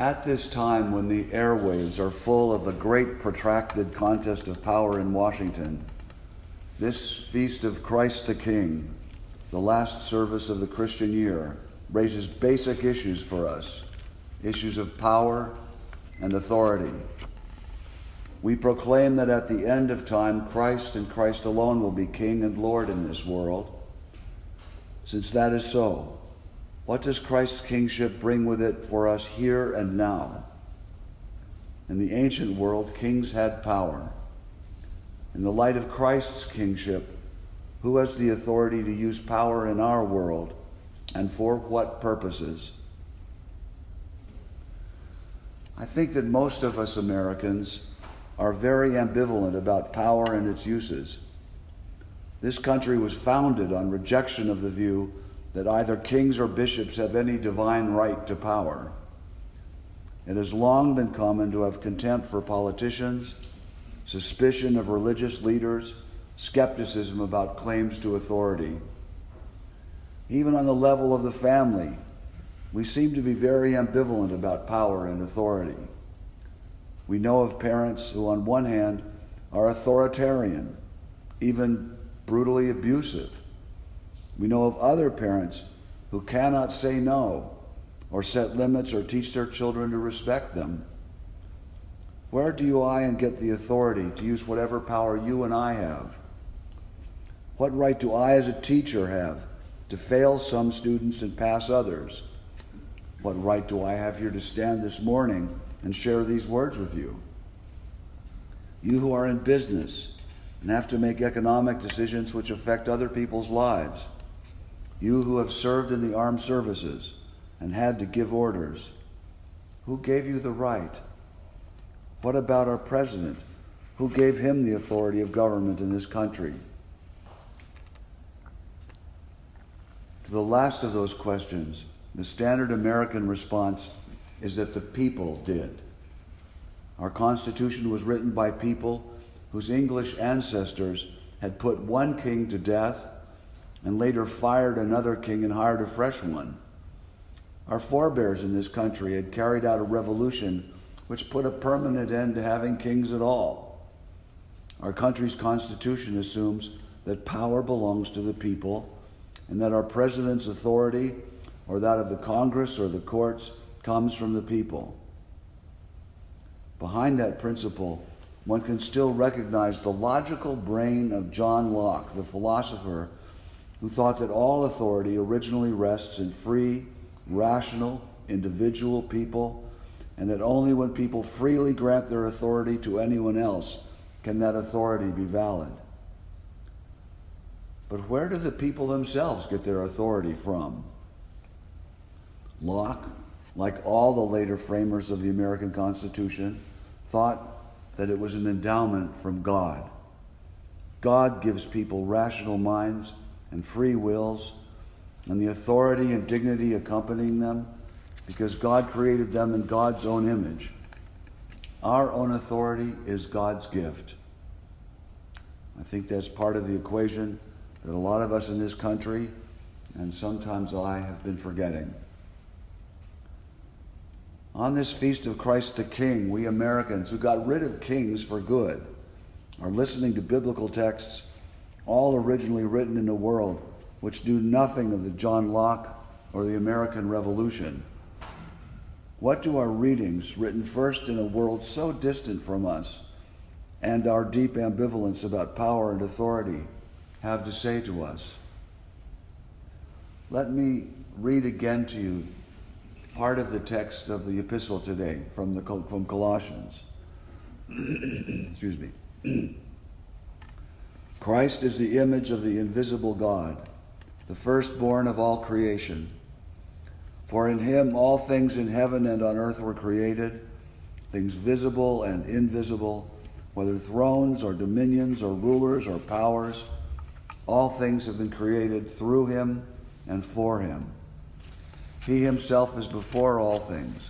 At this time, when the airwaves are full of the great protracted contest of power in Washington, this feast of Christ the King, the last service of the Christian year, raises basic issues for us issues of power and authority. We proclaim that at the end of time, Christ and Christ alone will be King and Lord in this world. Since that is so, what does Christ's kingship bring with it for us here and now? In the ancient world, kings had power. In the light of Christ's kingship, who has the authority to use power in our world and for what purposes? I think that most of us Americans are very ambivalent about power and its uses. This country was founded on rejection of the view that either kings or bishops have any divine right to power. It has long been common to have contempt for politicians, suspicion of religious leaders, skepticism about claims to authority. Even on the level of the family, we seem to be very ambivalent about power and authority. We know of parents who, on one hand, are authoritarian, even brutally abusive. We know of other parents who cannot say no or set limits or teach their children to respect them. Where do you I and get the authority to use whatever power you and I have? What right do I as a teacher have to fail some students and pass others? What right do I have here to stand this morning and share these words with you? You who are in business and have to make economic decisions which affect other people's lives. You who have served in the armed services and had to give orders. Who gave you the right? What about our president? Who gave him the authority of government in this country? To the last of those questions, the standard American response is that the people did. Our Constitution was written by people whose English ancestors had put one king to death and later fired another king and hired a fresh one. Our forebears in this country had carried out a revolution which put a permanent end to having kings at all. Our country's constitution assumes that power belongs to the people and that our president's authority or that of the Congress or the courts comes from the people. Behind that principle, one can still recognize the logical brain of John Locke, the philosopher who thought that all authority originally rests in free, rational, individual people, and that only when people freely grant their authority to anyone else can that authority be valid. But where do the people themselves get their authority from? Locke, like all the later framers of the American Constitution, thought that it was an endowment from God. God gives people rational minds and free wills and the authority and dignity accompanying them because God created them in God's own image. Our own authority is God's gift. I think that's part of the equation that a lot of us in this country, and sometimes I, have been forgetting. On this feast of Christ the King, we Americans who got rid of kings for good are listening to biblical texts all originally written in a world which knew nothing of the John Locke or the American Revolution. What do our readings, written first in a world so distant from us, and our deep ambivalence about power and authority have to say to us? Let me read again to you part of the text of the epistle today from, the, from Colossians. Excuse me. Christ is the image of the invisible God, the firstborn of all creation. For in him all things in heaven and on earth were created, things visible and invisible, whether thrones or dominions or rulers or powers. All things have been created through him and for him. He himself is before all things,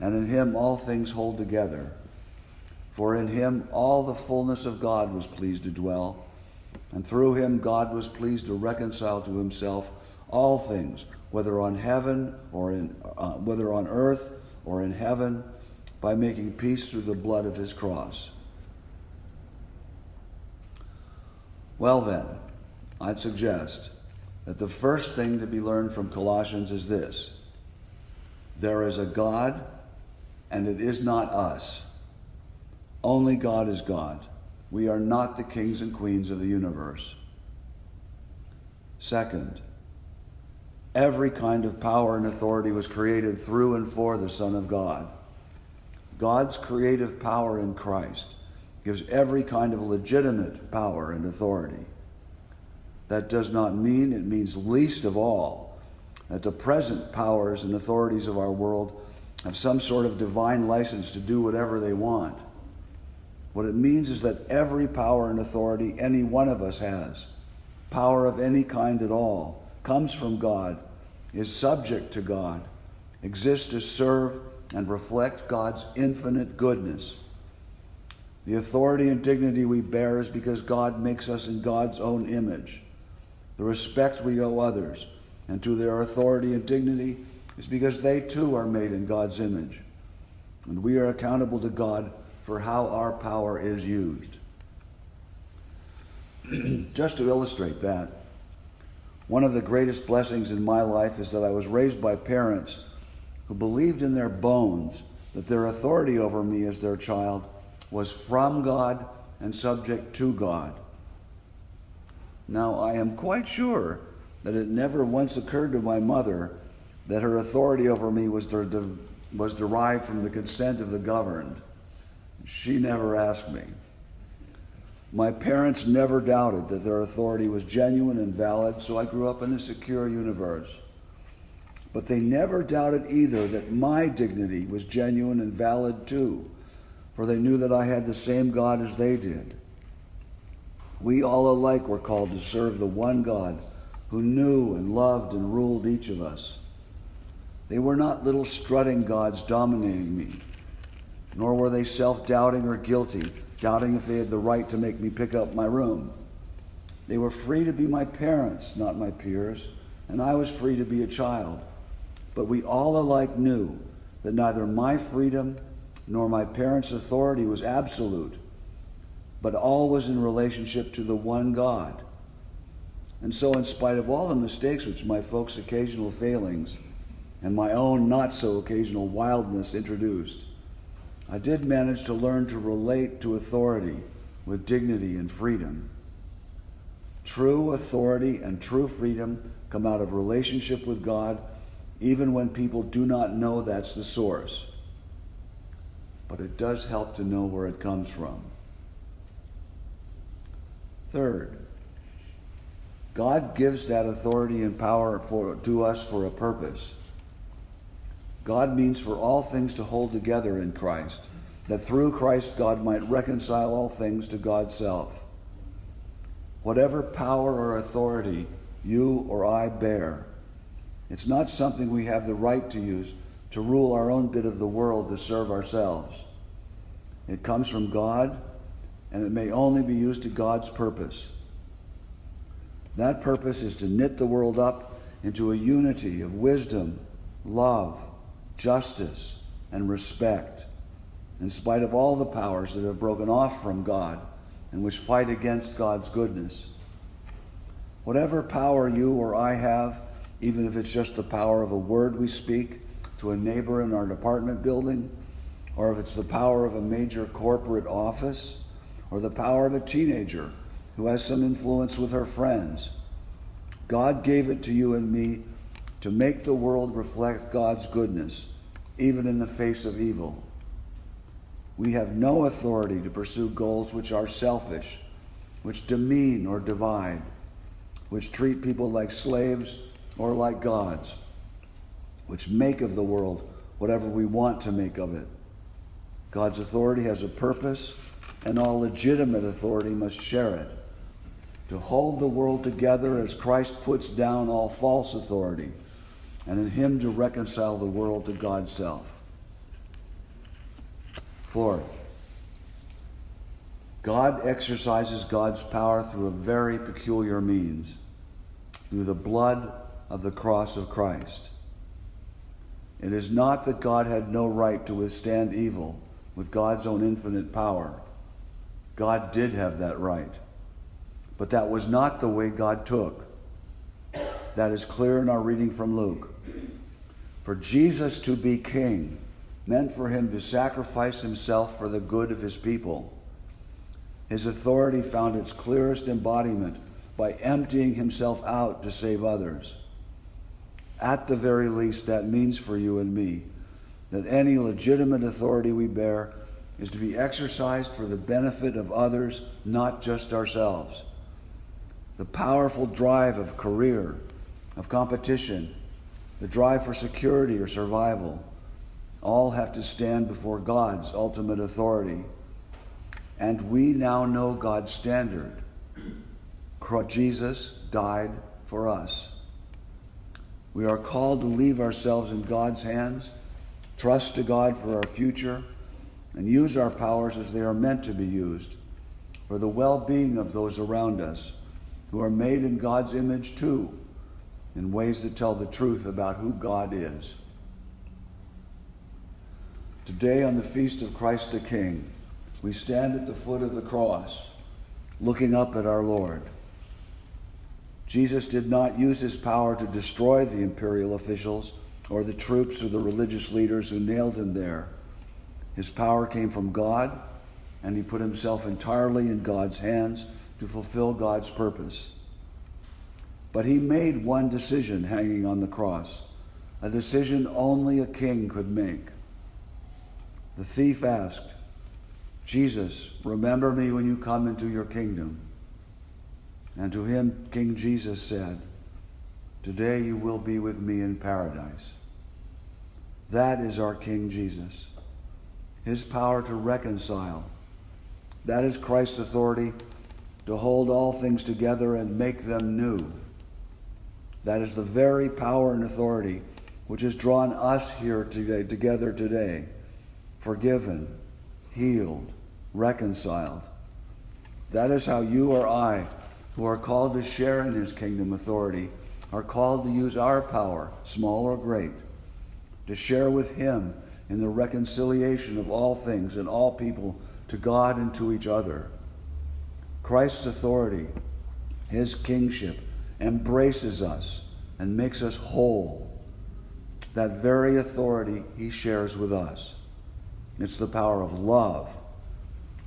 and in him all things hold together. For in him all the fullness of God was pleased to dwell and through him, God was pleased to reconcile to himself all things, whether on heaven or in, uh, whether on earth or in heaven by making peace through the blood of his cross. Well, then, I'd suggest that the first thing to be learned from Colossians is this there is a God, and it is not us. Only God is God. We are not the kings and queens of the universe. Second, every kind of power and authority was created through and for the Son of God. God's creative power in Christ gives every kind of legitimate power and authority. That does not mean, it means least of all, that the present powers and authorities of our world have some sort of divine license to do whatever they want. What it means is that every power and authority any one of us has, power of any kind at all, comes from God, is subject to God, exists to serve and reflect God's infinite goodness. The authority and dignity we bear is because God makes us in God's own image. The respect we owe others and to their authority and dignity is because they too are made in God's image. And we are accountable to God for how our power is used. Just to illustrate that, one of the greatest blessings in my life is that I was raised by parents who believed in their bones that their authority over me as their child was from God and subject to God. Now, I am quite sure that it never once occurred to my mother that her authority over me was, de- was derived from the consent of the governed. She never asked me. My parents never doubted that their authority was genuine and valid, so I grew up in a secure universe. But they never doubted either that my dignity was genuine and valid too, for they knew that I had the same God as they did. We all alike were called to serve the one God who knew and loved and ruled each of us. They were not little strutting gods dominating me, nor were they self doubting or guilty, doubting if they had the right to make me pick up my room. They were free to be my parents, not my peers, and I was free to be a child. But we all alike knew that neither my freedom nor my parents' authority was absolute, but all was in relationship to the one God. And so, in spite of all the mistakes which my folks' occasional failings and my own not so occasional wildness introduced, I did manage to learn to relate to authority with dignity and freedom. True authority and true freedom come out of relationship with God even when people do not know that's the source. But it does help to know where it comes from. Third, God gives that authority and power for, to us for a purpose. God means for all things to hold together in Christ, that through Christ God might reconcile all things to God's self. Whatever power or authority you or I bear, it's not something we have the right to use to rule our own bit of the world to serve ourselves. It comes from God, and it may only be used to God's purpose. That purpose is to knit the world up into a unity of wisdom, love, justice, and respect, in spite of all the powers that have broken off from God and which fight against God's goodness. Whatever power you or I have, even if it's just the power of a word we speak to a neighbor in our department building, or if it's the power of a major corporate office, or the power of a teenager who has some influence with her friends. God gave it to you and me to make the world reflect God's goodness, even in the face of evil. We have no authority to pursue goals which are selfish, which demean or divide, which treat people like slaves or like gods, which make of the world whatever we want to make of it. God's authority has a purpose, and all legitimate authority must share it. To hold the world together as Christ puts down all false authority, and in Him to reconcile the world to God's self. Fourth, God exercises God's power through a very peculiar means, through the blood of the cross of Christ. It is not that God had no right to withstand evil with God's own infinite power. God did have that right. But that was not the way God took. That is clear in our reading from Luke. For Jesus to be king meant for him to sacrifice himself for the good of his people. His authority found its clearest embodiment by emptying himself out to save others. At the very least, that means for you and me that any legitimate authority we bear is to be exercised for the benefit of others, not just ourselves. The powerful drive of career, of competition, the drive for security or survival, all have to stand before God's ultimate authority. And we now know God's standard. Jesus died for us. We are called to leave ourselves in God's hands, trust to God for our future, and use our powers as they are meant to be used for the well being of those around us who are made in God's image too, in ways that tell the truth about who God is. Today, on the feast of Christ the King, we stand at the foot of the cross, looking up at our Lord. Jesus did not use his power to destroy the imperial officials or the troops or the religious leaders who nailed him there. His power came from God, and he put himself entirely in God's hands to fulfill God's purpose. But he made one decision hanging on the cross, a decision only a king could make. The thief asked, Jesus, remember me when you come into your kingdom. And to him, King Jesus said, Today you will be with me in paradise. That is our King Jesus. His power to reconcile. That is Christ's authority to hold all things together and make them new. That is the very power and authority which has drawn us here today, together today, forgiven, healed, reconciled. That is how you or I, who are called to share in his kingdom authority, are called to use our power, small or great, to share with him in the reconciliation of all things and all people to God and to each other. Christ's authority, his kingship, embraces us and makes us whole. That very authority he shares with us. It's the power of love,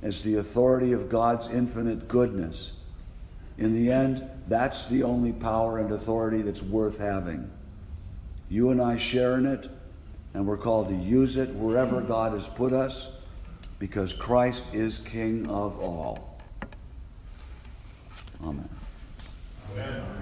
it's the authority of God's infinite goodness. In the end, that's the only power and authority that's worth having. You and I share in it, and we're called to use it wherever God has put us because Christ is King of all. Amen. Amen.